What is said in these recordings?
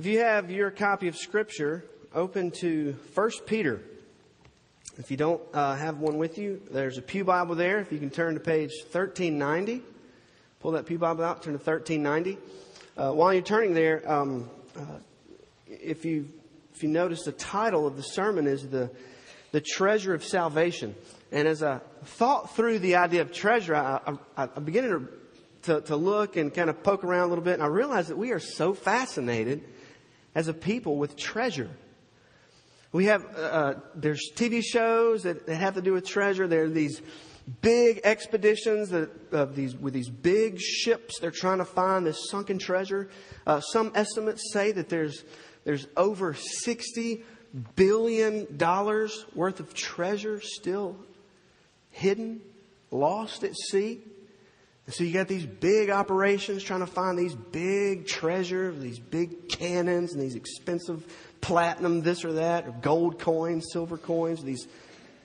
If you have your copy of Scripture, open to 1 Peter. If you don't uh, have one with you, there's a Pew Bible there. If you can turn to page 1390, pull that Pew Bible out, turn to 1390. Uh, while you're turning there, um, uh, if you if you notice, the title of the sermon is the the treasure of salvation. And as I thought through the idea of treasure, I, I, I began to, to, to look and kind of poke around a little bit, and I realized that we are so fascinated as a people with treasure. We have, uh, uh, there's TV shows that, that have to do with treasure. There are these big expeditions that, of these, with these big ships. They're trying to find this sunken treasure. Uh, some estimates say that there's, there's over 60 billion dollars worth of treasure still hidden, lost at sea. And so you got these big operations trying to find these big treasure, these big cannons and these expensive platinum, this or that, or gold coins, silver coins, these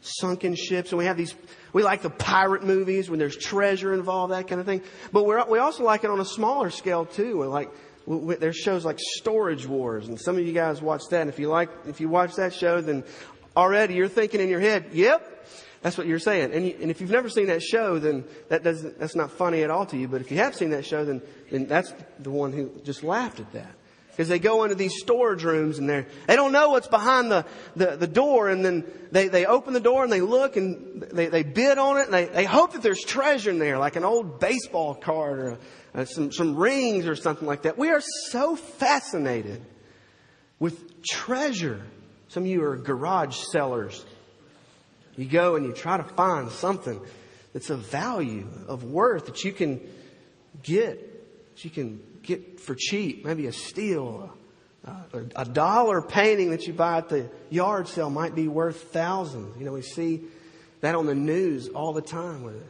sunken ships. And we have these, we like the pirate movies when there's treasure involved, that kind of thing. But we also like it on a smaller scale too. We're like, there's shows like Storage Wars, and some of you guys watch that. And if you like, if you watch that show, then already you're thinking in your head, yep, that's what you're saying. And, you, and if you've never seen that show, then that doesn't, that's not funny at all to you. But if you have seen that show, then, then that's the one who just laughed at that. Because they go into these storage rooms and they're, they don't know what's behind the, the, the, door and then they, they open the door and they look and they, they bid on it and they, they hope that there's treasure in there, like an old baseball card or uh, some, some rings or something like that. We are so fascinated with treasure. Some of you are garage sellers. You go and you try to find something that's of value, of worth that you can get, that you can get for cheap, maybe a steal. Uh, a dollar painting that you buy at the yard sale might be worth thousands. You know, we see that on the news all the time. with it.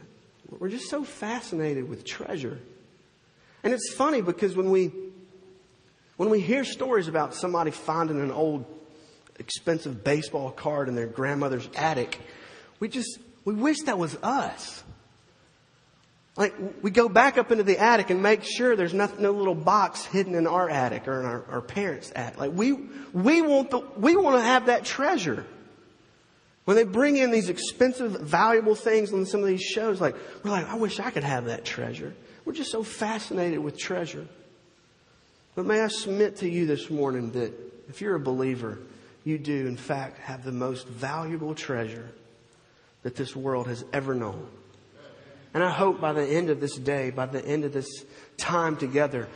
We're just so fascinated with treasure. And it's funny because when we, when we hear stories about somebody finding an old expensive baseball card in their grandmother's attic, we just, we wish that was us. Like, we go back up into the attic and make sure there's no, no little box hidden in our attic or in our, our parents' attic. Like, we, we want the, we want to have that treasure. When they bring in these expensive, valuable things on some of these shows, like, we're like, I wish I could have that treasure. We're just so fascinated with treasure. But may I submit to you this morning that if you're a believer, you do, in fact, have the most valuable treasure that this world has ever known. And I hope by the end of this day, by the end of this time together,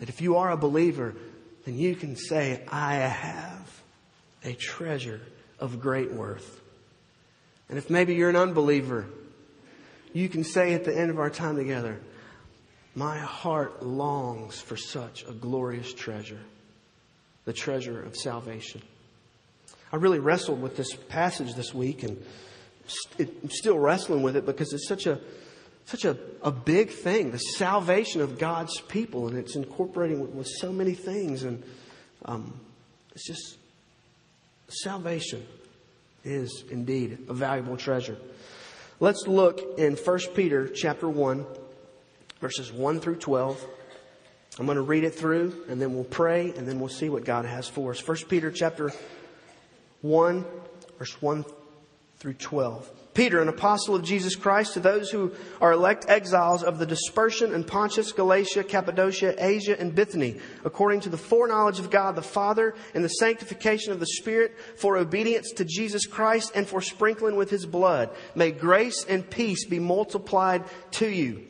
that if you are a believer, then you can say, I have a treasure of great worth. And if maybe you're an unbeliever, you can say at the end of our time together, my heart longs for such a glorious treasure, the treasure of salvation. I really wrestled with this passage this week and I'm still wrestling with it because it's such a such a, a big thing, the salvation of God's people, and it's incorporating with, with so many things, and um, it's just salvation is indeed a valuable treasure. Let's look in 1 Peter chapter 1, verses 1 through 12. I'm going to read it through, and then we'll pray, and then we'll see what God has for us. 1 Peter chapter 1, verse 1 through 12. Peter, an apostle of Jesus Christ, to those who are elect exiles of the dispersion in Pontus, Galatia, Cappadocia, Asia, and Bithynia, according to the foreknowledge of God the Father and the sanctification of the Spirit, for obedience to Jesus Christ and for sprinkling with his blood. May grace and peace be multiplied to you.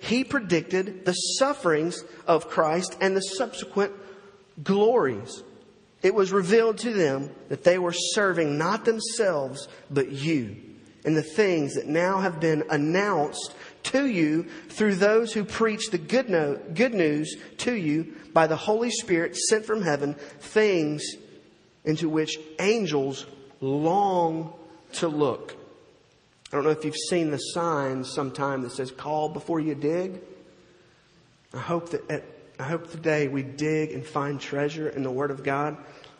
he predicted the sufferings of Christ and the subsequent glories. It was revealed to them that they were serving not themselves, but you, and the things that now have been announced to you through those who preach the good, no, good news to you by the Holy Spirit sent from heaven, things into which angels long to look. I don't know if you've seen the sign sometime that says, call before you dig. I hope that at, I hope today we dig and find treasure in the Word of God,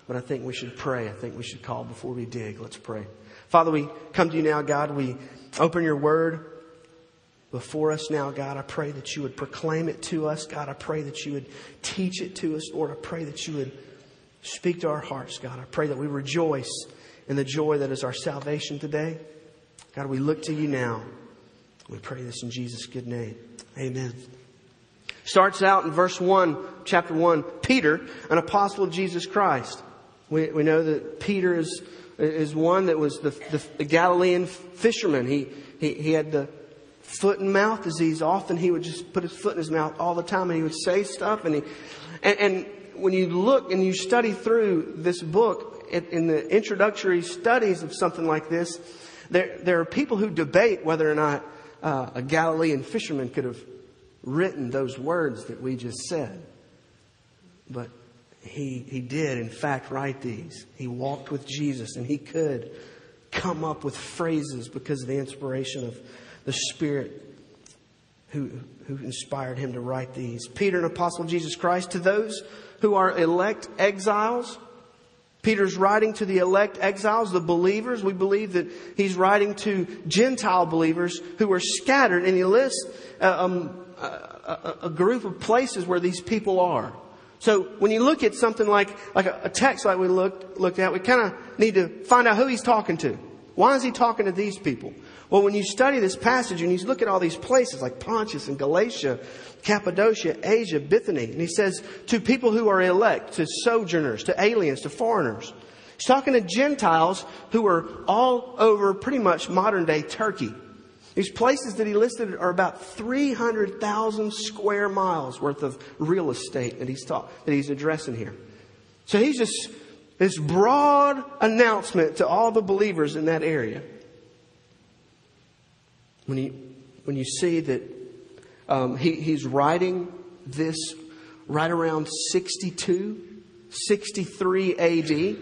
but I think we should pray. I think we should call before we dig. Let's pray. Father, we come to you now, God. We open your Word before us now, God. I pray that you would proclaim it to us. God, I pray that you would teach it to us. Lord, I pray that you would speak to our hearts, God. I pray that we rejoice in the joy that is our salvation today. God, we look to you now. We pray this in Jesus' good name. Amen. Starts out in verse 1, chapter 1, Peter, an apostle of Jesus Christ. We, we know that Peter is, is one that was the, the, the Galilean fisherman. He, he, he had the foot and mouth disease. Often he would just put his foot in his mouth all the time and he would say stuff. And, he, and, and when you look and you study through this book, in the introductory studies of something like this, there, there are people who debate whether or not uh, a Galilean fisherman could have written those words that we just said. But he, he did, in fact, write these. He walked with Jesus and he could come up with phrases because of the inspiration of the Spirit who, who inspired him to write these. Peter, an apostle of Jesus Christ, to those who are elect exiles Peter's writing to the elect exiles, the believers. We believe that he's writing to Gentile believers who are scattered, and he lists uh, um, a, a, group of places where these people are. So when you look at something like, like a, a text like we looked, looked at, we kind of need to find out who he's talking to. Why is he talking to these people? Well, when you study this passage and you look at all these places like Pontus and Galatia, Cappadocia, Asia, Bithynia, and he says to people who are elect, to sojourners, to aliens, to foreigners. He's talking to Gentiles who are all over pretty much modern day Turkey. These places that he listed are about 300,000 square miles worth of real estate that he's, talk, that he's addressing here. So he's just this broad announcement to all the believers in that area. When you, when you see that um, he, he's writing this right around 62, 63 AD,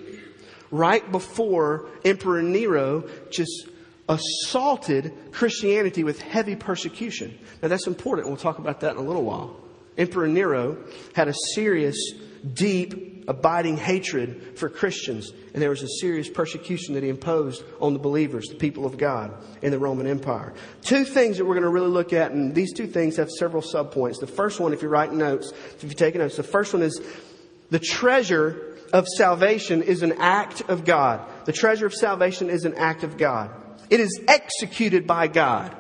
right before Emperor Nero just assaulted Christianity with heavy persecution. Now that's important. We'll talk about that in a little while. Emperor Nero had a serious, deep abiding hatred for Christians, and there was a serious persecution that he imposed on the believers, the people of God in the Roman Empire. Two things that we're going to really look at, and these two things have several subpoints. The first one, if you're writing notes, if you're taking notes, the first one is the treasure of salvation is an act of God. The treasure of salvation is an act of God. It is executed by God.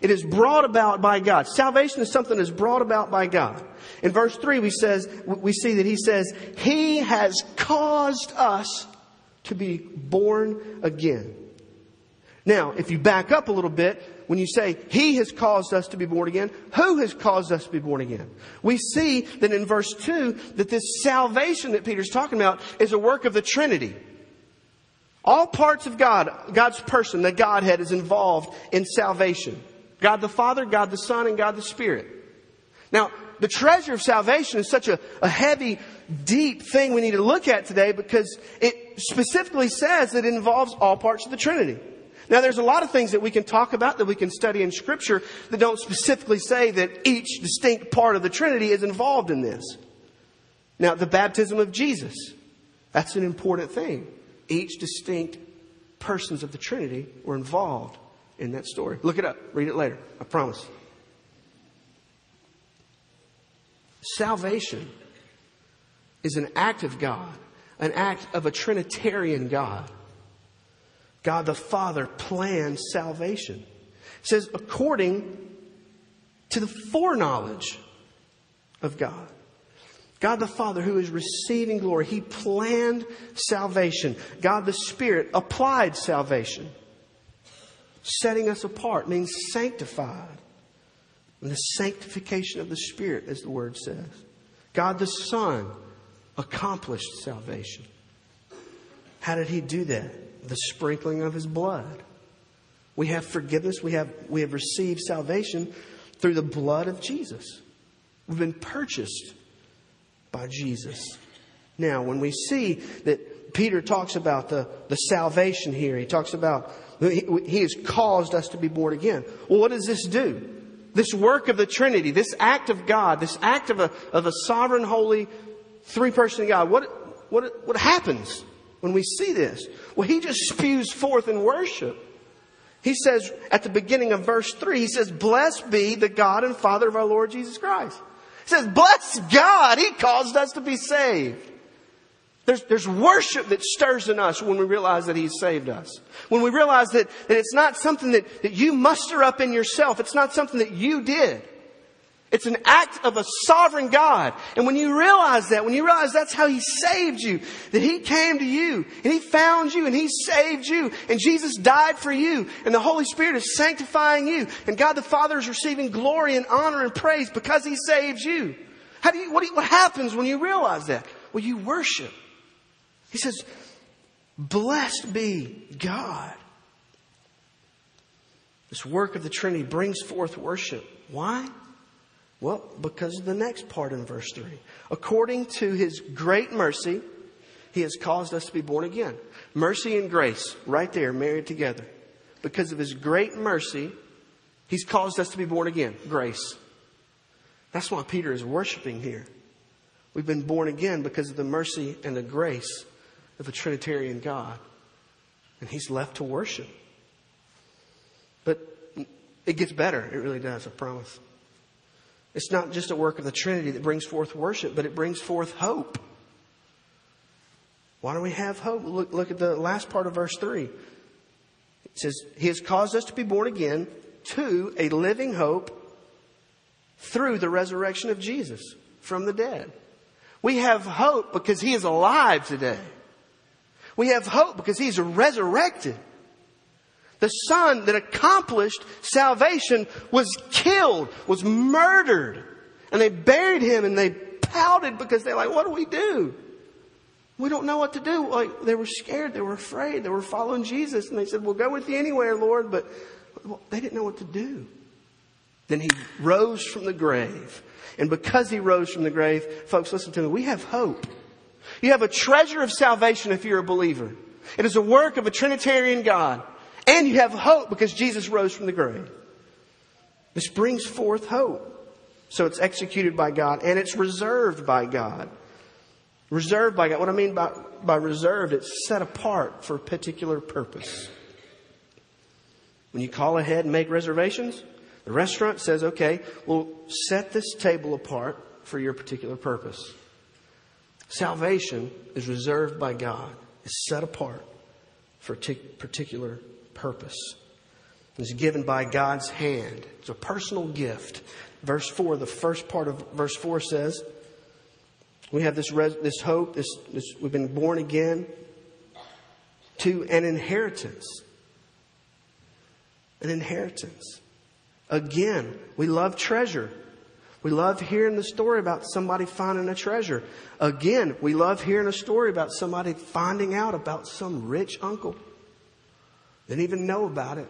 It is brought about by God. Salvation is something that's brought about by God. In verse 3, we, says, we see that he says, He has caused us to be born again. Now, if you back up a little bit, when you say He has caused us to be born again, who has caused us to be born again? We see that in verse 2 that this salvation that Peter's talking about is a work of the Trinity. All parts of God, God's person, the Godhead is involved in salvation. God the Father, God the Son, and God the Spirit. Now, the treasure of salvation is such a, a heavy, deep thing we need to look at today because it specifically says that it involves all parts of the Trinity. Now, there's a lot of things that we can talk about that we can study in Scripture that don't specifically say that each distinct part of the Trinity is involved in this. Now, the baptism of Jesus, that's an important thing. Each distinct persons of the Trinity were involved in that story. Look it up. Read it later. I promise. Salvation is an act of God, an act of a Trinitarian God. God the Father planned salvation. It says, according to the foreknowledge of God. God the Father, who is receiving glory, He planned salvation. God the Spirit applied salvation. Setting us apart means sanctified. And the sanctification of the Spirit, as the word says. God the Son accomplished salvation. How did He do that? The sprinkling of His blood. We have forgiveness. We have, we have received salvation through the blood of Jesus. We've been purchased by Jesus. Now, when we see that Peter talks about the, the salvation here, he talks about he, has caused us to be born again. Well, what does this do? This work of the Trinity, this act of God, this act of a, of a sovereign, holy, three person God, what, what, what happens when we see this? Well, he just spews forth in worship. He says at the beginning of verse 3, he says, Blessed be the God and Father of our Lord Jesus Christ. He says, Bless God, He caused us to be saved. There's, there's worship that stirs in us when we realize that He's saved us. When we realize that, that it's not something that, that you muster up in yourself. It's not something that you did. It's an act of a sovereign God. And when you realize that, when you realize that's how He saved you, that He came to you and He found you and He saved you and Jesus died for you and the Holy Spirit is sanctifying you and God the Father is receiving glory and honor and praise because He saved you. How do you, what, do you, what happens when you realize that? Well, you worship. He says, blessed be God. This work of the Trinity brings forth worship. Why? Well, because of the next part in verse 3. According to his great mercy, he has caused us to be born again. Mercy and grace, right there, married together. Because of his great mercy, he's caused us to be born again. Grace. That's why Peter is worshiping here. We've been born again because of the mercy and the grace of a Trinitarian God. And he's left to worship. But it gets better. It really does, I promise. It's not just a work of the Trinity that brings forth worship, but it brings forth hope. Why do we have hope? Look, look at the last part of verse 3. It says, He has caused us to be born again to a living hope through the resurrection of Jesus from the dead. We have hope because He is alive today. We have hope because He's resurrected. The son that accomplished salvation was killed, was murdered. And they buried him and they pouted because they're like, what do we do? We don't know what to do. Like, they were scared. They were afraid. They were following Jesus. And they said, we'll go with you anywhere, Lord. But well, they didn't know what to do. Then he rose from the grave. And because he rose from the grave, folks, listen to me. We have hope. You have a treasure of salvation if you're a believer. It is a work of a Trinitarian God. And you have hope because Jesus rose from the grave. This brings forth hope. So it's executed by God and it's reserved by God. Reserved by God. What I mean by, by reserved, it's set apart for a particular purpose. When you call ahead and make reservations, the restaurant says, okay, we'll set this table apart for your particular purpose. Salvation is reserved by God, is set apart for a particular purpose. It's given by God's hand. It's a personal gift. Verse 4, the first part of verse 4 says, we have this, res- this hope, this, this, we've been born again to an inheritance. An inheritance. Again, we love treasure. We love hearing the story about somebody finding a treasure. Again, we love hearing a story about somebody finding out about some rich uncle. Didn't even know about it.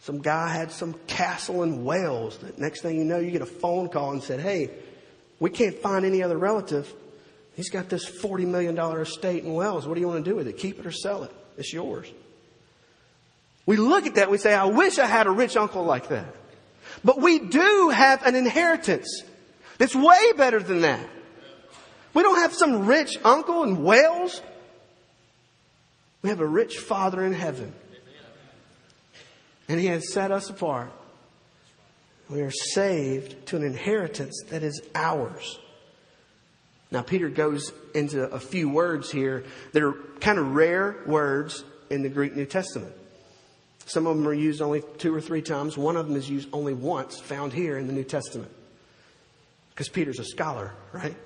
Some guy had some castle in Wales. The next thing you know, you get a phone call and said, Hey, we can't find any other relative. He's got this $40 million estate in Wales. What do you want to do with it? Keep it or sell it? It's yours. We look at that, we say, I wish I had a rich uncle like that. But we do have an inheritance that's way better than that. We don't have some rich uncle in Wales. We have a rich Father in heaven. And He has set us apart. We are saved to an inheritance that is ours. Now, Peter goes into a few words here that are kind of rare words in the Greek New Testament. Some of them are used only two or three times. One of them is used only once, found here in the New Testament. Because Peter's a scholar, right?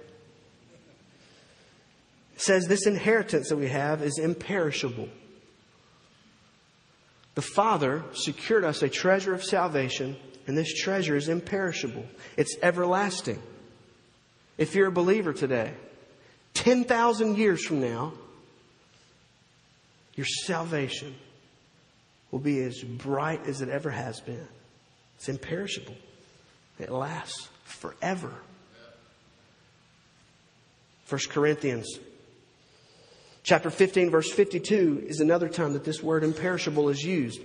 It says this inheritance that we have is imperishable. The Father secured us a treasure of salvation, and this treasure is imperishable. It's everlasting. If you're a believer today, 10,000 years from now, your salvation will be as bright as it ever has been. It's imperishable. It lasts forever. 1 Corinthians chapter 15 verse 52 is another time that this word imperishable is used.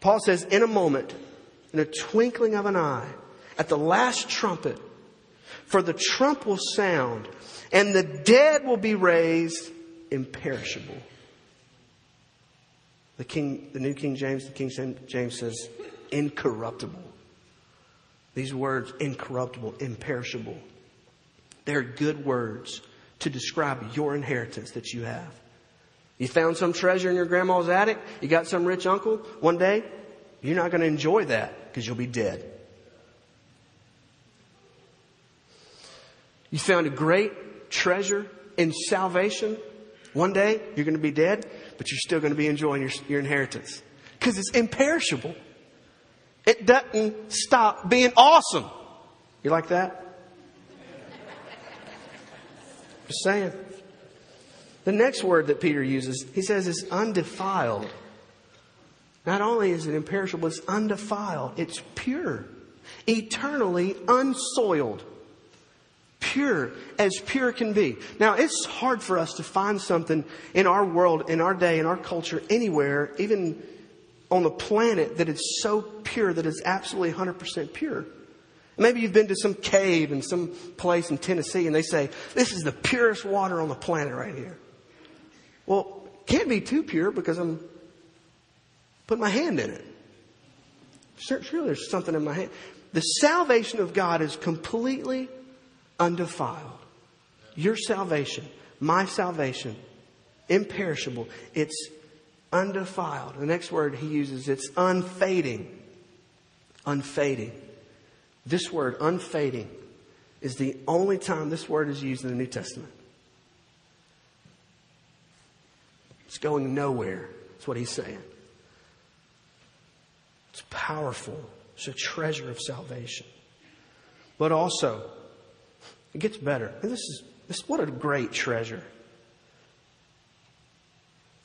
Paul says, in a moment, in a twinkling of an eye, at the last trumpet, for the trump will sound, and the dead will be raised imperishable. The King, the New King James, the King James says incorruptible. These words, incorruptible, imperishable, they're good words to describe your inheritance that you have. You found some treasure in your grandma's attic, you got some rich uncle, one day, you're not going to enjoy that because you'll be dead. You found a great treasure in salvation. One day you're going to be dead, but you're still going to be enjoying your, your inheritance because it's imperishable. It doesn't stop being awesome. You like that? Just saying. The next word that Peter uses, he says, is undefiled. Not only is it imperishable, it's undefiled. It's pure, eternally unsoiled pure as pure can be. Now, it's hard for us to find something in our world, in our day, in our culture, anywhere, even on the planet, that is so pure that it's absolutely 100% pure. Maybe you've been to some cave in some place in Tennessee and they say, this is the purest water on the planet right here. Well, can't be too pure because I'm putting my hand in it. Sure, there's something in my hand. The salvation of God is completely undefiled. Your salvation, my salvation, imperishable. It's undefiled. The next word he uses, it's unfading. Unfading. This word, unfading, is the only time this word is used in the New Testament. It's going nowhere. That's what he's saying. It's powerful. It's a treasure of salvation. But also, it gets better. This is this what a great treasure.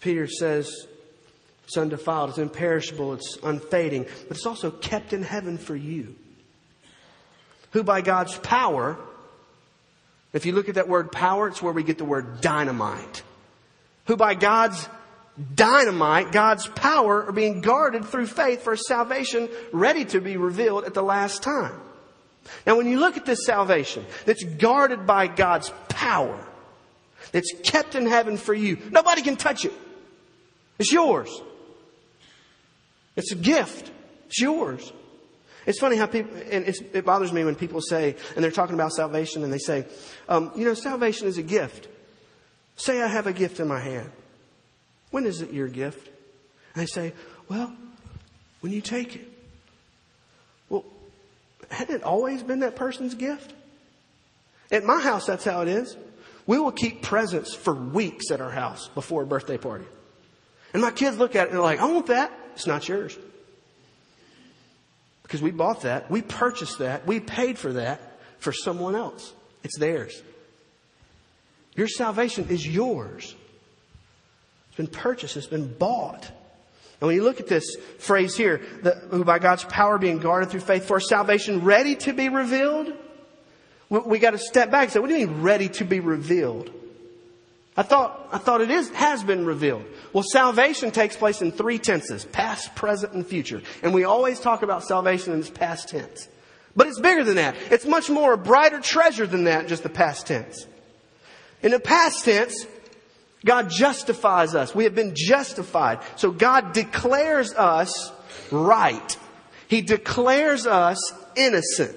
Peter says it's undefiled, it's imperishable, it's unfading, but it's also kept in heaven for you. Who by God's power, if you look at that word power, it's where we get the word dynamite. Who by God's dynamite, God's power are being guarded through faith for salvation ready to be revealed at the last time. Now, when you look at this salvation that's guarded by God's power, that's kept in heaven for you, nobody can touch it. It's yours. It's a gift. It's yours. It's funny how people, and it bothers me when people say, and they're talking about salvation, and they say, um, you know, salvation is a gift. Say I have a gift in my hand. When is it your gift? And they say, well, when you take it hadn't it always been that person's gift? At my house, that's how it is. We will keep presents for weeks at our house before a birthday party. And my kids look at it and they're like, I want that. It's not yours. Because we bought that. We purchased that. We paid for that for someone else. It's theirs. Your salvation is yours. It's been purchased. It's been bought. And when you look at this phrase here, the, who by God's power being guarded through faith for salvation ready to be revealed, we, we got to step back and say, what do you mean ready to be revealed? I thought, I thought it is, has been revealed. Well, salvation takes place in three tenses, past, present, and future. And we always talk about salvation in its past tense. But it's bigger than that. It's much more a brighter treasure than that, just the past tense. In the past tense, God justifies us. We have been justified. So God declares us right. He declares us innocent.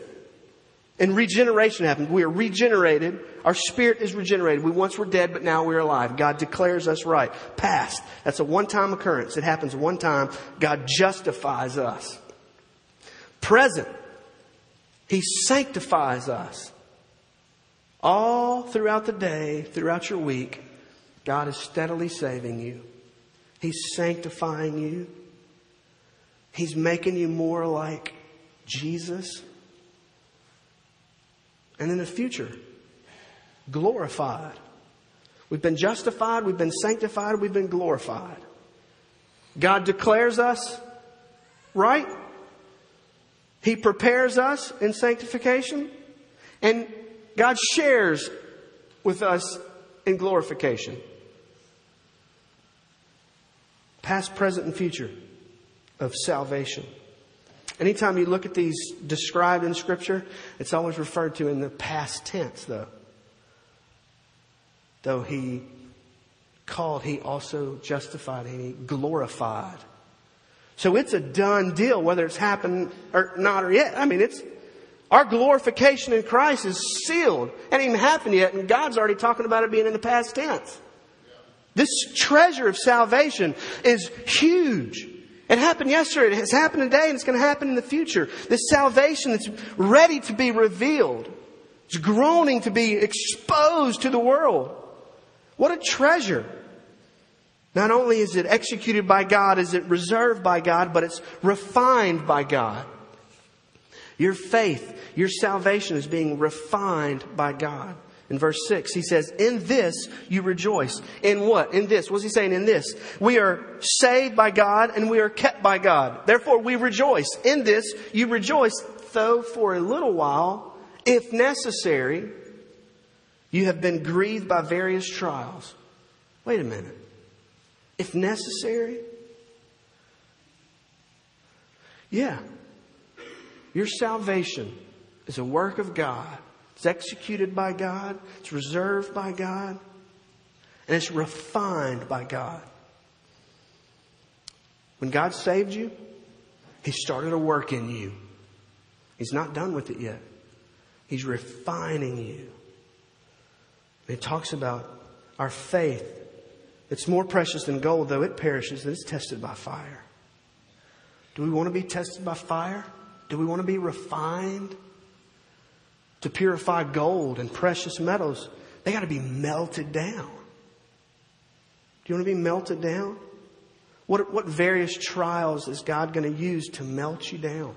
And regeneration happens. We are regenerated. Our spirit is regenerated. We once were dead, but now we're alive. God declares us right. Past. That's a one-time occurrence. It happens one time. God justifies us. Present. He sanctifies us. All throughout the day, throughout your week, God is steadily saving you. He's sanctifying you. He's making you more like Jesus. And in the future, glorified. We've been justified, we've been sanctified, we've been glorified. God declares us right. He prepares us in sanctification. And God shares with us in glorification. Past, present, and future of salvation. Anytime you look at these described in Scripture, it's always referred to in the past tense, though. Though he called, he also justified, and he glorified. So it's a done deal, whether it's happened or not or yet. I mean, it's, our glorification in Christ is sealed. It hasn't even happened yet, and God's already talking about it being in the past tense. This treasure of salvation is huge. It happened yesterday, it has happened today, and it's going to happen in the future. This salvation that's ready to be revealed. It's groaning to be exposed to the world. What a treasure. Not only is it executed by God, is it reserved by God, but it's refined by God. Your faith, your salvation is being refined by God. In verse 6, he says, In this you rejoice. In what? In this. What's he saying? In this. We are saved by God and we are kept by God. Therefore we rejoice. In this you rejoice, though for a little while, if necessary, you have been grieved by various trials. Wait a minute. If necessary? Yeah. Your salvation is a work of God it's executed by God. It's reserved by God. And it's refined by God. When God saved you, He started a work in you. He's not done with it yet. He's refining you. It talks about our faith. It's more precious than gold, though it perishes, and it's tested by fire. Do we want to be tested by fire? Do we want to be refined? to purify gold and precious metals, they got to be melted down. Do you want to be melted down? What, what various trials is God going to use to melt you down?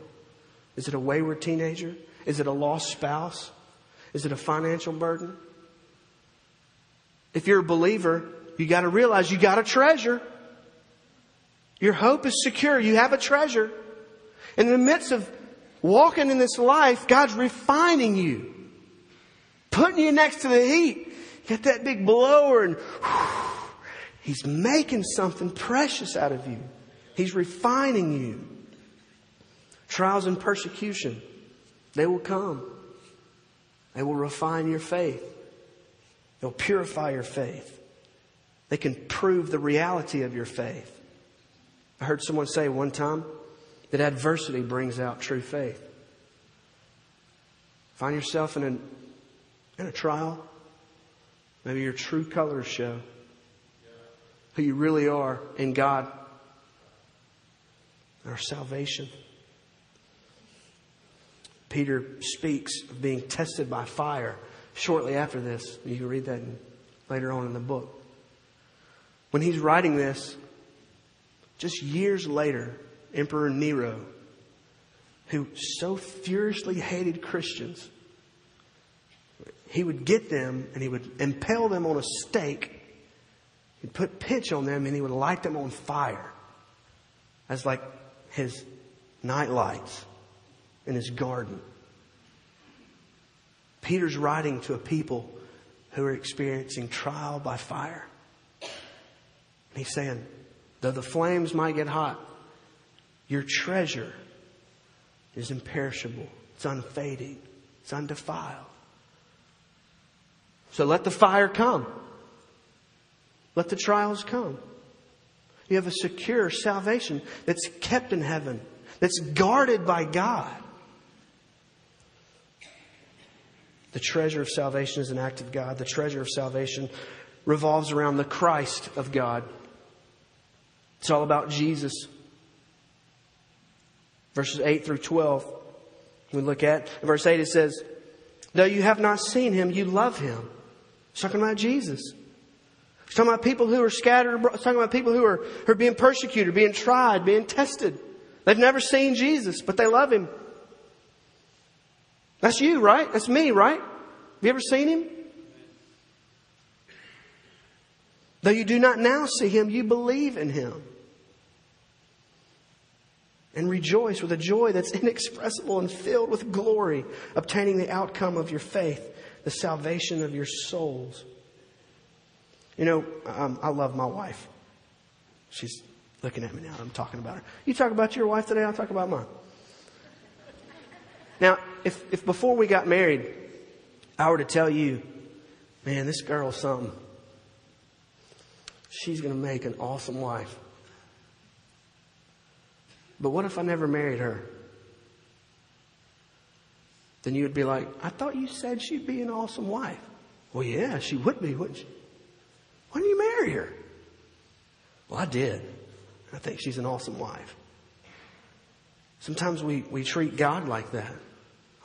Is it a wayward teenager? Is it a lost spouse? Is it a financial burden? If you're a believer, you got to realize you got a treasure. Your hope is secure. You have a treasure. In the midst of walking in this life, God's refining you, putting you next to the heat. Get that big blower and whew, He's making something precious out of you. He's refining you. Trials and persecution, they will come. They will refine your faith. They'll purify your faith. They can prove the reality of your faith. I heard someone say one time, that adversity brings out true faith. Find yourself in a, in a trial. Maybe your true colors show who you really are in God our salvation. Peter speaks of being tested by fire shortly after this. You can read that in, later on in the book. When he's writing this, just years later, Emperor Nero, who so furiously hated Christians, he would get them and he would impale them on a stake. He'd put pitch on them and he would light them on fire as like his night lights in his garden. Peter's writing to a people who are experiencing trial by fire. And he's saying, though the flames might get hot, your treasure is imperishable. It's unfading. It's undefiled. So let the fire come. Let the trials come. You have a secure salvation that's kept in heaven, that's guarded by God. The treasure of salvation is an act of God. The treasure of salvation revolves around the Christ of God. It's all about Jesus. Verses 8 through 12, we look at. Verse 8, it says, Though you have not seen him, you love him. It's talking about Jesus. It's talking about people who are scattered. It's talking about people who are, who are being persecuted, being tried, being tested. They've never seen Jesus, but they love him. That's you, right? That's me, right? Have you ever seen him? Though you do not now see him, you believe in him. And rejoice with a joy that's inexpressible and filled with glory, obtaining the outcome of your faith, the salvation of your souls. You know, um, I love my wife. She's looking at me now. I'm talking about her. You talk about your wife today, I'll talk about mine. Now, if, if before we got married, I were to tell you, man, this girl's something, she's going to make an awesome wife. But what if I never married her? Then you would be like, I thought you said she'd be an awesome wife. Well, yeah, she would be, wouldn't she? Why didn't you marry her? Well, I did. I think she's an awesome wife. Sometimes we, we treat God like that.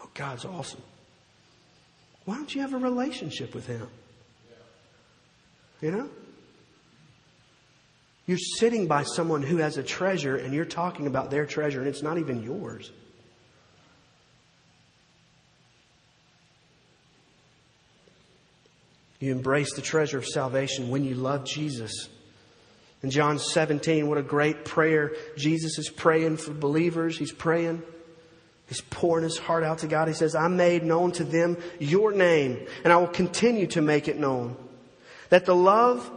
Oh, God's awesome. Why don't you have a relationship with Him? You know? You're sitting by someone who has a treasure and you're talking about their treasure and it's not even yours. You embrace the treasure of salvation when you love Jesus. In John 17, what a great prayer. Jesus is praying for believers. He's praying. He's pouring his heart out to God. He says, I made known to them your name, and I will continue to make it known. That the love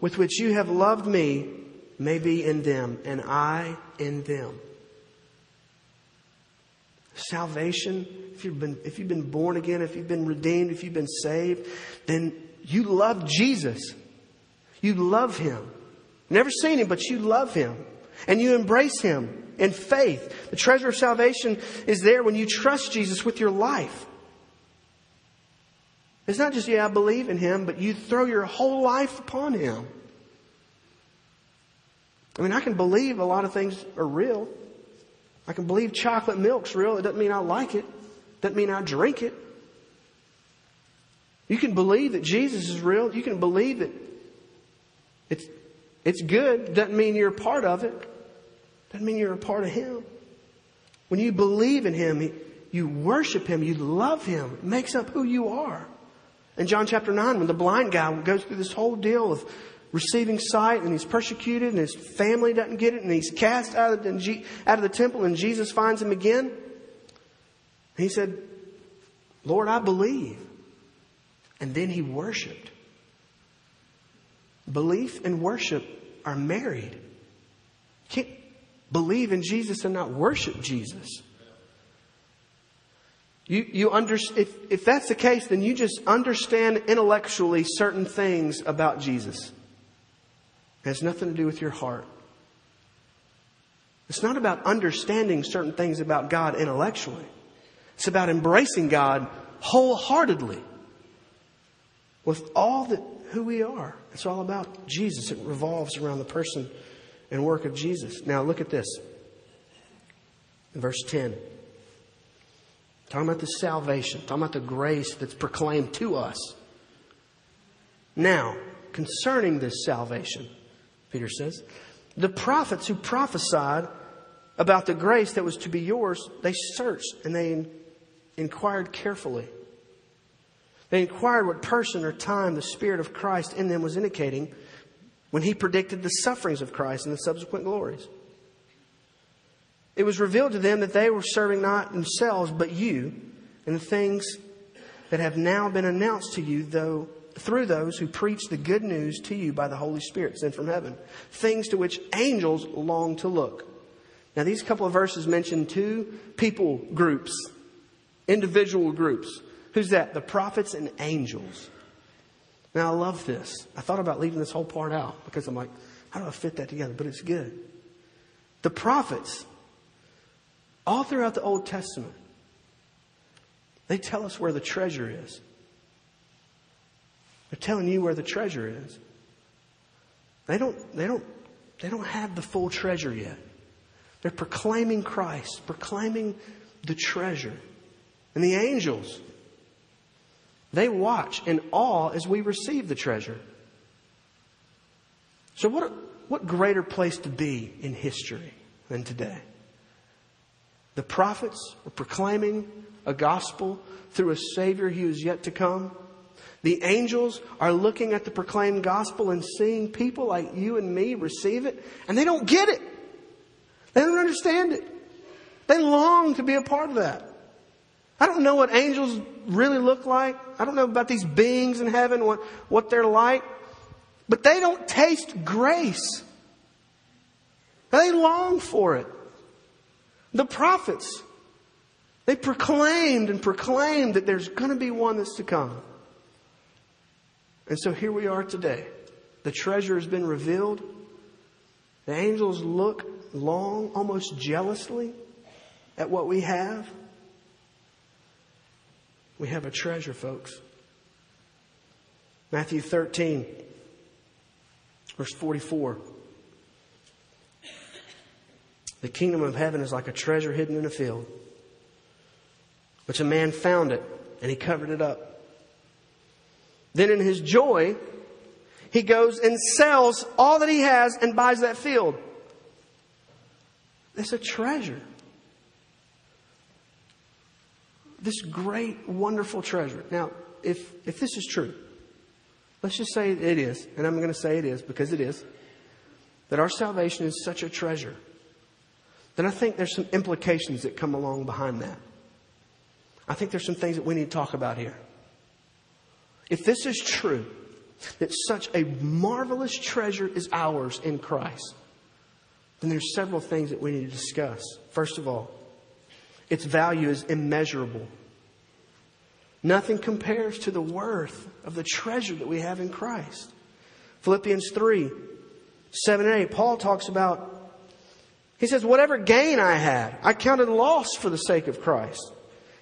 with which you have loved me may be in them, and I in them. Salvation, if you've been, if you've been born again, if you've been redeemed, if you've been saved, then you love Jesus. You love Him. Never seen Him, but you love Him. And you embrace Him in faith. The treasure of salvation is there when you trust Jesus with your life. It's not just, yeah, I believe in Him, but you throw your whole life upon Him. I mean, I can believe a lot of things are real. I can believe chocolate milk's real. It doesn't mean I like it. Doesn't mean I drink it. You can believe that Jesus is real. You can believe that it's, it's good. Doesn't mean you're a part of it. Doesn't mean you're a part of Him. When you believe in Him, you worship Him, you love Him. It makes up who you are. In John chapter 9, when the blind guy goes through this whole deal of receiving sight and he's persecuted and his family doesn't get it and he's cast out of the, out of the temple and Jesus finds him again. He said, Lord, I believe. And then he worshiped. Belief and worship are married. You can't believe in Jesus and not worship Jesus. You, you under, if, if that's the case, then you just understand intellectually certain things about Jesus. It has nothing to do with your heart. It's not about understanding certain things about God intellectually. It's about embracing God wholeheartedly with all that who we are. It's all about Jesus. It revolves around the person and work of Jesus. Now look at this. Verse 10. Talking about the salvation, talking about the grace that's proclaimed to us. Now, concerning this salvation, Peter says, the prophets who prophesied about the grace that was to be yours, they searched and they inquired carefully they inquired what person or time the Spirit of Christ in them was indicating when he predicted the sufferings of Christ and the subsequent glories. It was revealed to them that they were serving not themselves, but you, and the things that have now been announced to you, though through those who preach the good news to you by the Holy Spirit sent from heaven, things to which angels long to look. Now, these couple of verses mention two people groups, individual groups. Who's that? The prophets and angels. Now, I love this. I thought about leaving this whole part out because I'm like, how do I fit that together? But it's good. The prophets, all throughout the Old Testament, they tell us where the treasure is. They're telling you where the treasure is. They don't, they don't, they don't have the full treasure yet. They're proclaiming Christ, proclaiming the treasure. And the angels, they watch in awe as we receive the treasure. So, what, what greater place to be in history than today? The prophets are proclaiming a gospel through a Savior who is yet to come. The angels are looking at the proclaimed gospel and seeing people like you and me receive it, and they don't get it. They don't understand it. They long to be a part of that. I don't know what angels really look like. I don't know about these beings in heaven, what, what they're like. But they don't taste grace. They long for it. The prophets, they proclaimed and proclaimed that there's going to be one that's to come. And so here we are today. The treasure has been revealed. The angels look long, almost jealously, at what we have. We have a treasure, folks. Matthew 13, verse 44. The kingdom of heaven is like a treasure hidden in a field, which a man found it and he covered it up. Then in his joy, he goes and sells all that he has and buys that field. It's a treasure. This great, wonderful treasure. Now, if, if this is true, let's just say it is, and I'm going to say it is because it is, that our salvation is such a treasure, then I think there's some implications that come along behind that. I think there's some things that we need to talk about here. If this is true, that such a marvelous treasure is ours in Christ, then there's several things that we need to discuss. First of all, its value is immeasurable. Nothing compares to the worth of the treasure that we have in Christ. Philippians 3 7 and 8, Paul talks about, he says, Whatever gain I had, I counted loss for the sake of Christ.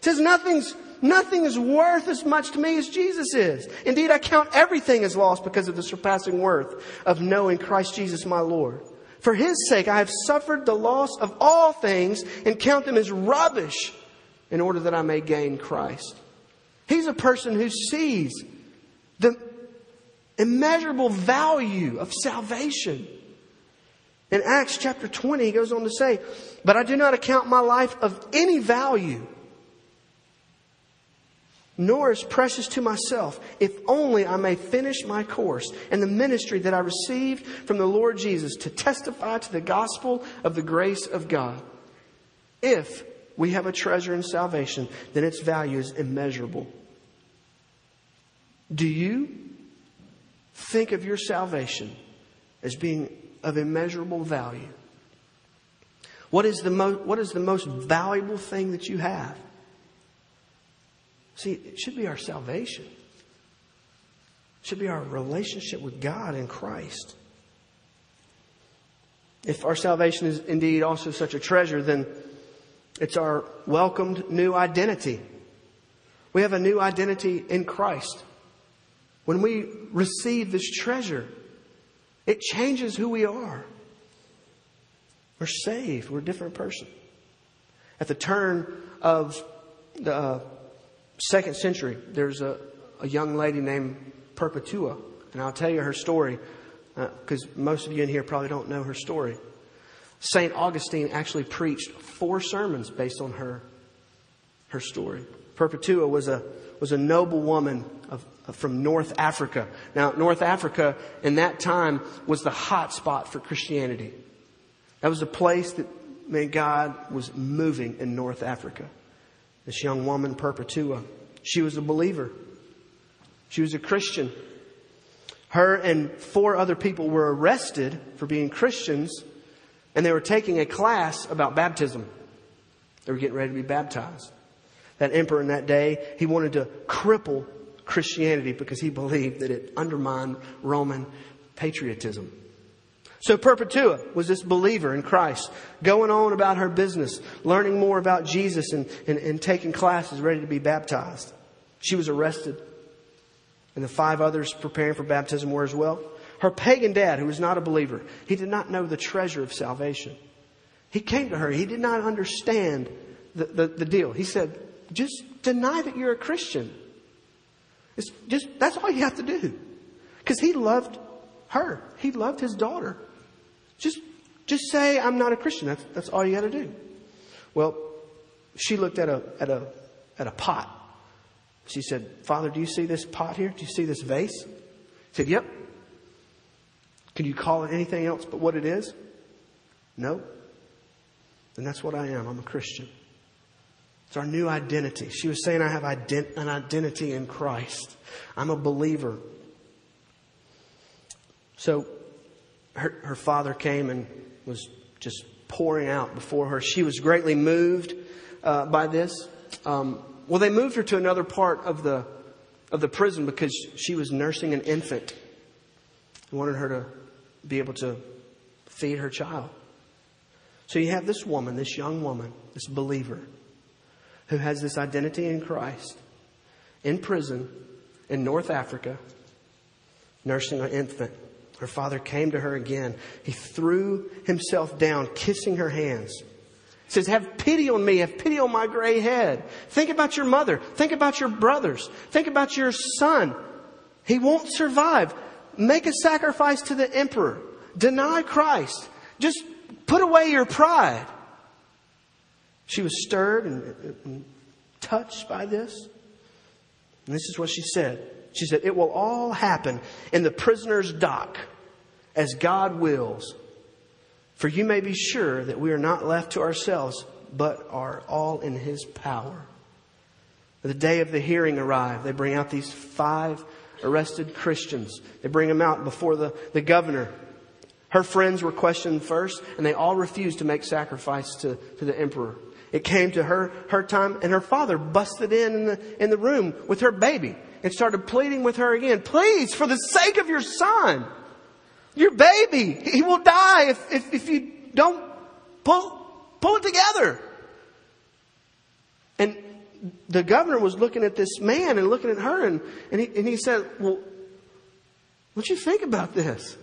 He says, Nothing's Nothing is worth as much to me as Jesus is. Indeed, I count everything as lost because of the surpassing worth of knowing Christ Jesus my Lord. For his sake, I have suffered the loss of all things and count them as rubbish in order that I may gain Christ. He's a person who sees the immeasurable value of salvation. In Acts chapter 20, he goes on to say, But I do not account my life of any value nor is precious to myself, if only I may finish my course and the ministry that I received from the Lord Jesus to testify to the gospel of the grace of God. If we have a treasure in salvation, then its value is immeasurable. Do you think of your salvation as being of immeasurable value? What is the, mo- what is the most valuable thing that you have? See, it should be our salvation. It should be our relationship with God in Christ. If our salvation is indeed also such a treasure, then it's our welcomed new identity. We have a new identity in Christ. When we receive this treasure, it changes who we are. We're saved. We're a different person. At the turn of the uh, second century, there's a, a young lady named Perpetua, and I'll tell you her story because uh, most of you in here probably don't know her story. St. Augustine actually preached four sermons based on her, her story. Perpetua was a, was a noble woman of, of, from North Africa. Now, North Africa in that time was the hot spot for Christianity. That was the place that man, God was moving in North Africa. This young woman, Perpetua, she was a believer. She was a Christian. Her and four other people were arrested for being Christians, and they were taking a class about baptism. They were getting ready to be baptized. That emperor in that day, he wanted to cripple Christianity because he believed that it undermined Roman patriotism. So Perpetua was this believer in Christ, going on about her business, learning more about Jesus and, and, and taking classes, ready to be baptized. She was arrested. And the five others preparing for baptism were as well. Her pagan dad, who was not a believer, he did not know the treasure of salvation. He came to her. He did not understand the, the, the deal. He said, just deny that you're a Christian. It's just, that's all you have to do. Because he loved her. He loved his daughter. Just, just say, I'm not a Christian. That's, that's all you got to do. Well, she looked at a, at a, at a pot. She said, Father, do you see this pot here? Do you see this vase? He said, Yep. Can you call it anything else but what it is? No. Then that's what I am. I'm a Christian. It's our new identity. She was saying, I have ident- an identity in Christ. I'm a believer. So her, her father came and was just pouring out before her. She was greatly moved uh, by this. Um, well, they moved her to another part of the of the prison because she was nursing an infant. They wanted her to be able to feed her child. So you have this woman, this young woman, this believer, who has this identity in Christ, in prison in North Africa, nursing an infant. Her father came to her again. He threw himself down, kissing her hands. He says, Have pity on me. Have pity on my gray head. Think about your mother. Think about your brothers. Think about your son. He won't survive. Make a sacrifice to the emperor. Deny Christ. Just put away your pride. She was stirred and, and touched by this. And this is what she said. She said, It will all happen in the prisoner's dock as God wills. For you may be sure that we are not left to ourselves, but are all in His power. The day of the hearing arrived. They bring out these five arrested Christians. They bring them out before the, the governor. Her friends were questioned first, and they all refused to make sacrifice to, to the emperor. It came to her, her time, and her father busted in in the, in the room with her baby and started pleading with her again. Please, for the sake of your son, your baby, he will die if, if, if you don't pull, pull it together. And the governor was looking at this man and looking at her, and, and, he, and he said, Well, what you think about this?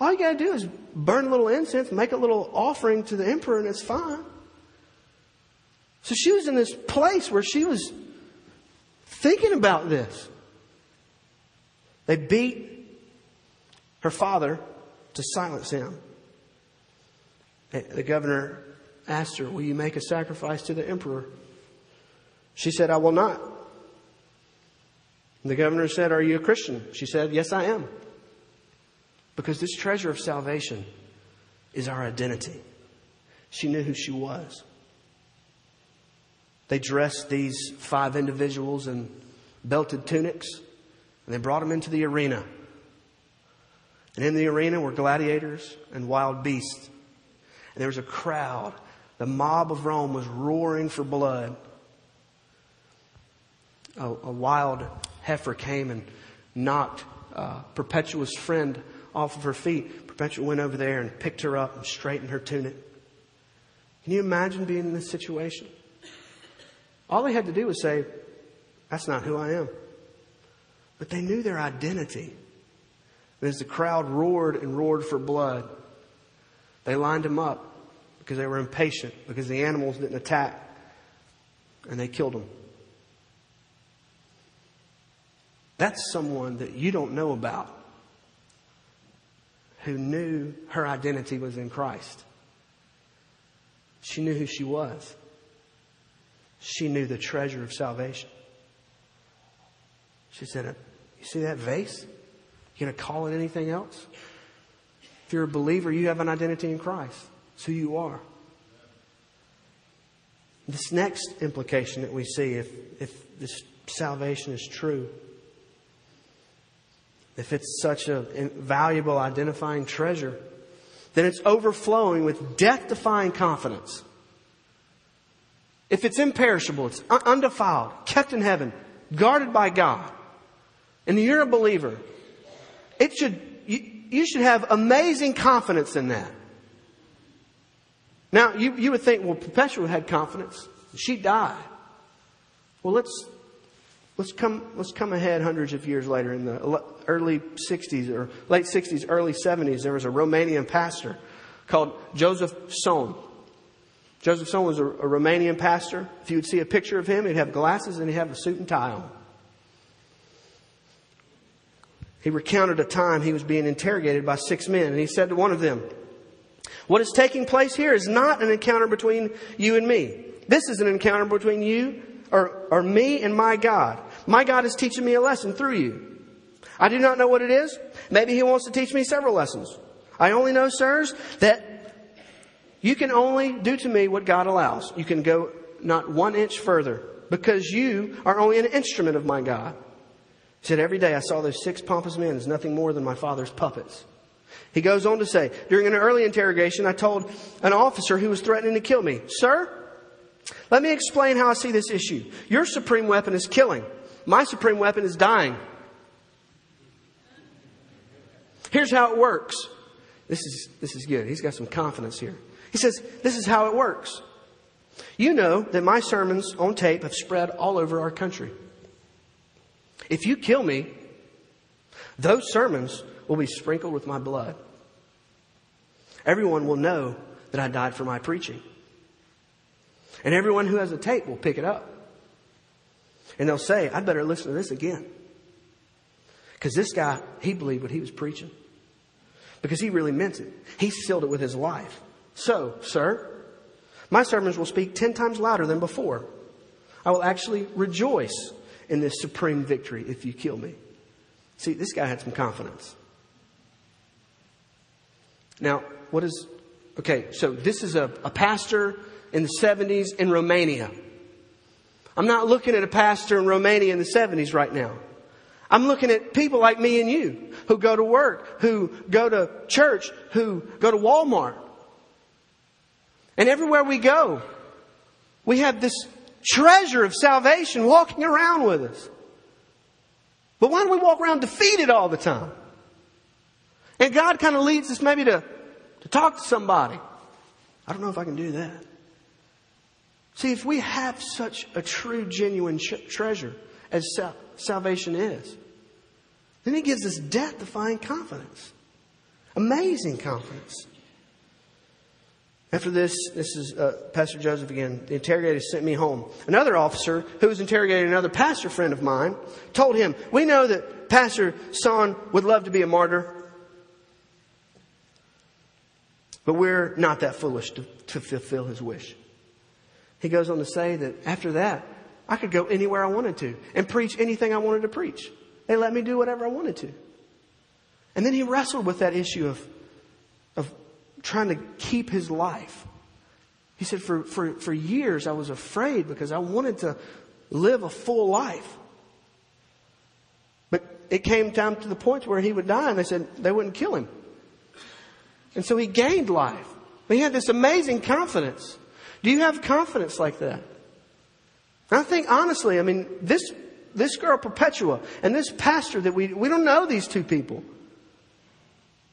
All you got to do is burn a little incense, make a little offering to the emperor, and it's fine. So she was in this place where she was thinking about this. They beat her father to silence him. The governor asked her, Will you make a sacrifice to the emperor? She said, I will not. And the governor said, Are you a Christian? She said, Yes, I am. Because this treasure of salvation is our identity. She knew who she was. They dressed these five individuals in belted tunics and they brought them into the arena. And in the arena were gladiators and wild beasts. And there was a crowd. The mob of Rome was roaring for blood. A, a wild heifer came and knocked uh, Perpetua's friend off of her feet. Perpetua went over there and picked her up and straightened her tunic. Can you imagine being in this situation? All they had to do was say, That's not who I am. But they knew their identity. And as the crowd roared and roared for blood, they lined him up because they were impatient, because the animals didn't attack, and they killed him. That's someone that you don't know about who knew her identity was in Christ. She knew who she was. She knew the treasure of salvation. She said, You see that vase? You to call it anything else? If you're a believer, you have an identity in Christ. It's who you are. This next implication that we see, if, if this salvation is true, if it's such a valuable identifying treasure, then it's overflowing with death defying confidence. If it's imperishable, it's undefiled, kept in heaven, guarded by God, and you're a believer, it should, you, you should have amazing confidence in that. Now, you, you would think, well, Perpetua had confidence. She died. Well, let's, let's come, let's come ahead hundreds of years later in the early 60s or late 60s, early 70s. There was a Romanian pastor called Joseph Tson. Joseph Tson was a, a Romanian pastor. If you would see a picture of him, he'd have glasses and he'd have a suit and tie on. He recounted a time he was being interrogated by six men, and he said to one of them, What is taking place here is not an encounter between you and me. This is an encounter between you or, or me and my God. My God is teaching me a lesson through you. I do not know what it is. Maybe he wants to teach me several lessons. I only know, sirs, that you can only do to me what God allows. You can go not one inch further because you are only an instrument of my God. He said, Every day I saw those six pompous men as nothing more than my father's puppets. He goes on to say, During an early interrogation, I told an officer who was threatening to kill me, Sir, let me explain how I see this issue. Your supreme weapon is killing. My supreme weapon is dying. Here's how it works. This is, this is good. He's got some confidence here. He says, This is how it works. You know that my sermons on tape have spread all over our country. If you kill me, those sermons will be sprinkled with my blood. Everyone will know that I died for my preaching. And everyone who has a tape will pick it up. And they'll say, I'd better listen to this again. Because this guy, he believed what he was preaching. Because he really meant it. He sealed it with his life. So, sir, my sermons will speak ten times louder than before. I will actually rejoice in this supreme victory if you kill me. See, this guy had some confidence. Now, what is, okay, so this is a, a pastor in the 70s in Romania. I'm not looking at a pastor in Romania in the 70s right now. I'm looking at people like me and you who go to work, who go to church, who go to Walmart. And everywhere we go, we have this treasure of salvation walking around with us. But why do we walk around defeated all the time? And God kind of leads us maybe to, to talk to somebody. I don't know if I can do that. See, if we have such a true, genuine ch- treasure as sal- salvation is, then He gives us death defying confidence. Amazing confidence. After this, this is uh, Pastor Joseph again. The interrogator sent me home. Another officer who was interrogating another pastor friend of mine told him, We know that Pastor Tson would love to be a martyr, but we're not that foolish to, to fulfill his wish. He goes on to say that after that, I could go anywhere I wanted to and preach anything I wanted to preach. They let me do whatever I wanted to. And then he wrestled with that issue of, of trying to keep his life. He said, for, for, for years I was afraid because I wanted to live a full life. But it came time to the point where he would die and they said they wouldn't kill him. And so he gained life. He had this amazing confidence. Do you have confidence like that? I think honestly, I mean, this, this girl Perpetua and this pastor that we, we don't know these two people.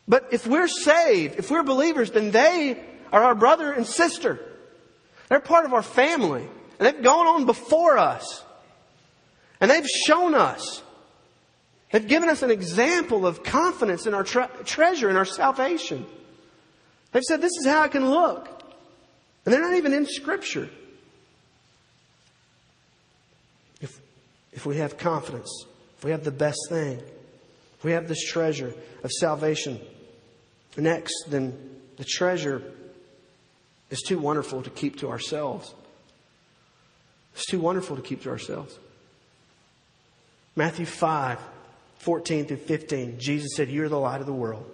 But if we're saved, if we're believers, then they are our brother and sister. They're part of our family. And they've gone on before us. And they've shown us. They've given us an example of confidence in our tre- treasure, in our salvation. They've said, this is how it can look. And they're not even in Scripture. If, if we have confidence, if we have the best thing, if we have this treasure of salvation, next, then the treasure is too wonderful to keep to ourselves. It's too wonderful to keep to ourselves. Matthew 5, 14 through 15, Jesus said, You are the light of the world.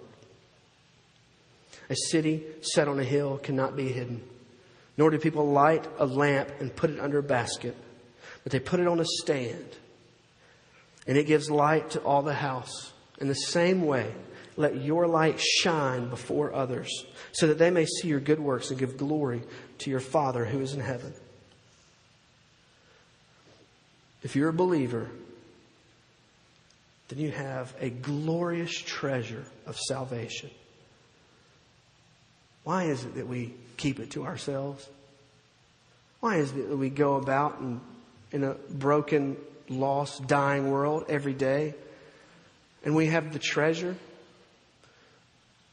A city set on a hill cannot be hidden. Nor do people light a lamp and put it under a basket, but they put it on a stand. And it gives light to all the house. In the same way, let your light shine before others, so that they may see your good works and give glory to your Father who is in heaven. If you're a believer, then you have a glorious treasure of salvation. Why is it that we keep it to ourselves? Why is it that we go about in, in a broken, lost, dying world every day and we have the treasure?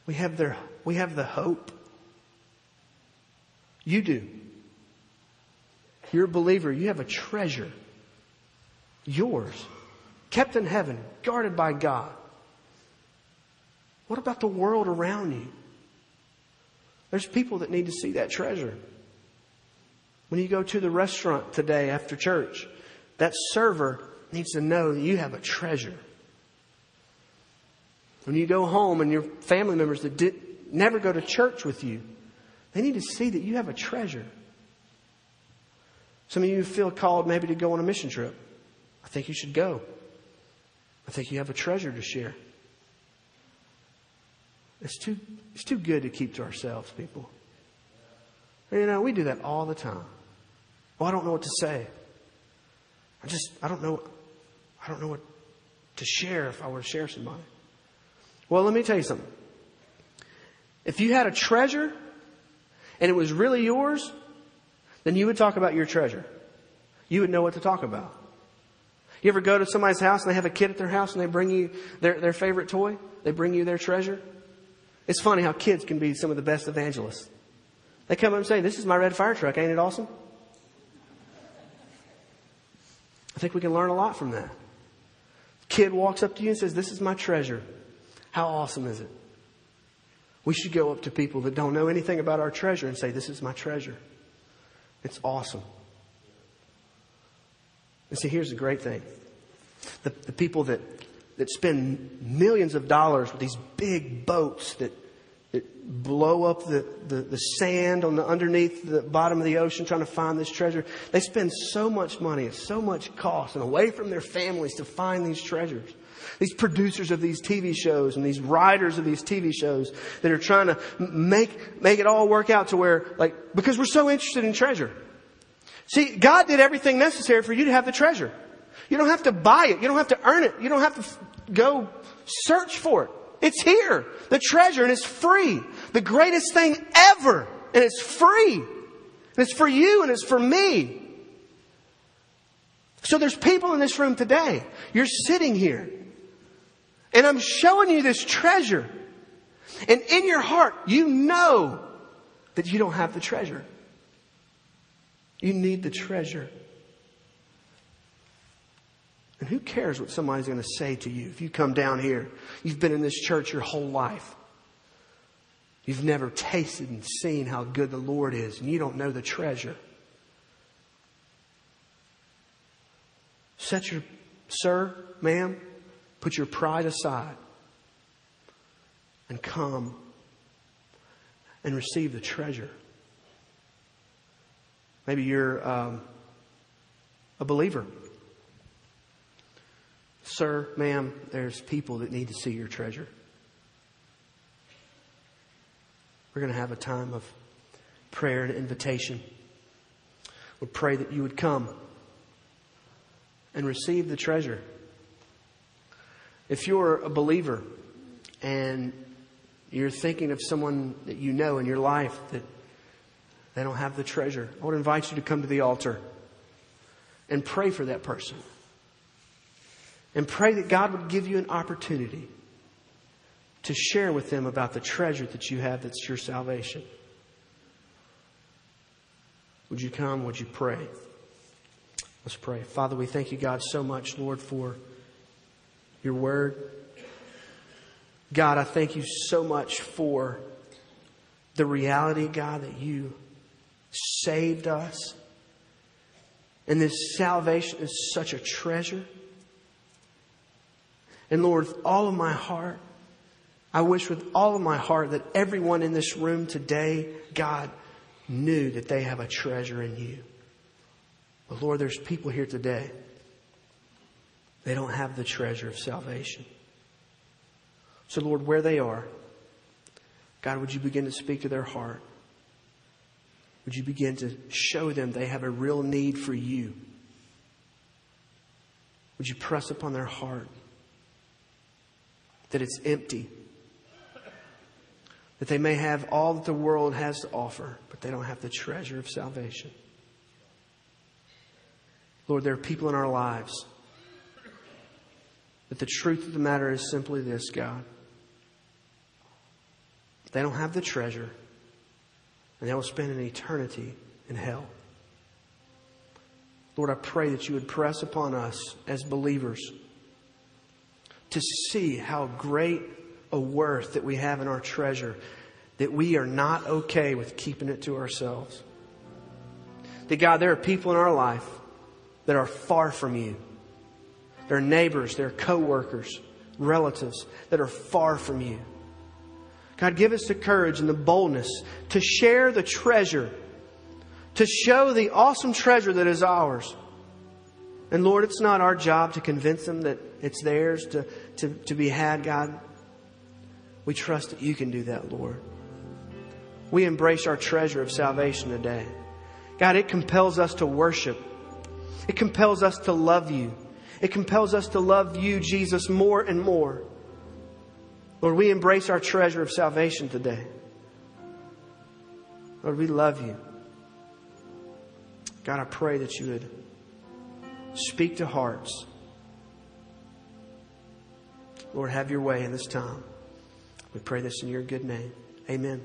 We have, their, we have the hope. You do. You're a believer. You have a treasure. Yours. Kept in heaven. Guarded by God. What about the world around you? There's people that need to see that treasure. When you go to the restaurant today after church, that server needs to know that you have a treasure. When you go home and your family members that did, never go to church with you, they need to see that you have a treasure. Some of you feel called maybe to go on a mission trip. I think you should go. I think you have a treasure to share. It's too, it's too good to keep to ourselves, people. You know, we do that all the time. Well, I don't know what to say. I just, I don't know, I don't know what to share if I were to share somebody. Well, let me tell you something. If you had a treasure and it was really yours, then you would talk about your treasure. You would know what to talk about. You ever go to somebody's house and they have a kid at their house and they bring you their, their favorite toy? They bring you their treasure? It's funny how kids can be some of the best evangelists. They come up and say, This is my red fire truck. Ain't it awesome? I think we can learn a lot from that. Kid walks up to you and says, This is my treasure. How awesome is it? We should go up to people that don't know anything about our treasure and say, This is my treasure. It's awesome. And see, here's the great thing the, the people that that spend millions of dollars with these big boats that, that blow up the, the, the, sand on the underneath the bottom of the ocean trying to find this treasure. They spend so much money, at so much cost, and away from their families to find these treasures. These producers of these TV shows and these writers of these TV shows that are trying to make, make it all work out to where, like, because we're so interested in treasure. See, God did everything necessary for you to have the treasure. You don't have to buy it. You don't have to earn it. You don't have to f- go search for it. It's here. The treasure and it's free. The greatest thing ever. And it's free. And it's for you and it's for me. So there's people in this room today. You're sitting here. And I'm showing you this treasure. And in your heart, you know that you don't have the treasure. You need the treasure. And who cares what somebody's going to say to you if you come down here? You've been in this church your whole life. You've never tasted and seen how good the Lord is, and you don't know the treasure. Set your, sir, ma'am, put your pride aside and come and receive the treasure. Maybe you're um, a believer. Sir, ma'am, there's people that need to see your treasure. We're going to have a time of prayer and invitation. We pray that you would come and receive the treasure. If you're a believer and you're thinking of someone that you know in your life that they don't have the treasure, I would invite you to come to the altar and pray for that person and pray that God would give you an opportunity to share with them about the treasure that you have that's your salvation. Would you come? Would you pray? Let's pray. Father, we thank you, God, so much, Lord, for your word. God, I thank you so much for the reality, God, that you saved us. And this salvation is such a treasure. And Lord, with all of my heart, I wish with all of my heart that everyone in this room today, God, knew that they have a treasure in you. But Lord, there's people here today. They don't have the treasure of salvation. So, Lord, where they are, God, would you begin to speak to their heart? Would you begin to show them they have a real need for you? Would you press upon their heart? that it's empty. That they may have all that the world has to offer, but they don't have the treasure of salvation. Lord, there are people in our lives that the truth of the matter is simply this, God. They don't have the treasure, and they will spend an eternity in hell. Lord, I pray that you would press upon us as believers to see how great a worth that we have in our treasure, that we are not okay with keeping it to ourselves. That God, there are people in our life that are far from you. Their neighbors, their coworkers, relatives that are far from you. God, give us the courage and the boldness to share the treasure, to show the awesome treasure that is ours. And Lord, it's not our job to convince them that it's theirs to, to, to be had, God. We trust that you can do that, Lord. We embrace our treasure of salvation today. God, it compels us to worship. It compels us to love you. It compels us to love you, Jesus, more and more. Lord, we embrace our treasure of salvation today. Lord, we love you. God, I pray that you would speak to hearts. Lord, have your way in this time. We pray this in your good name. Amen.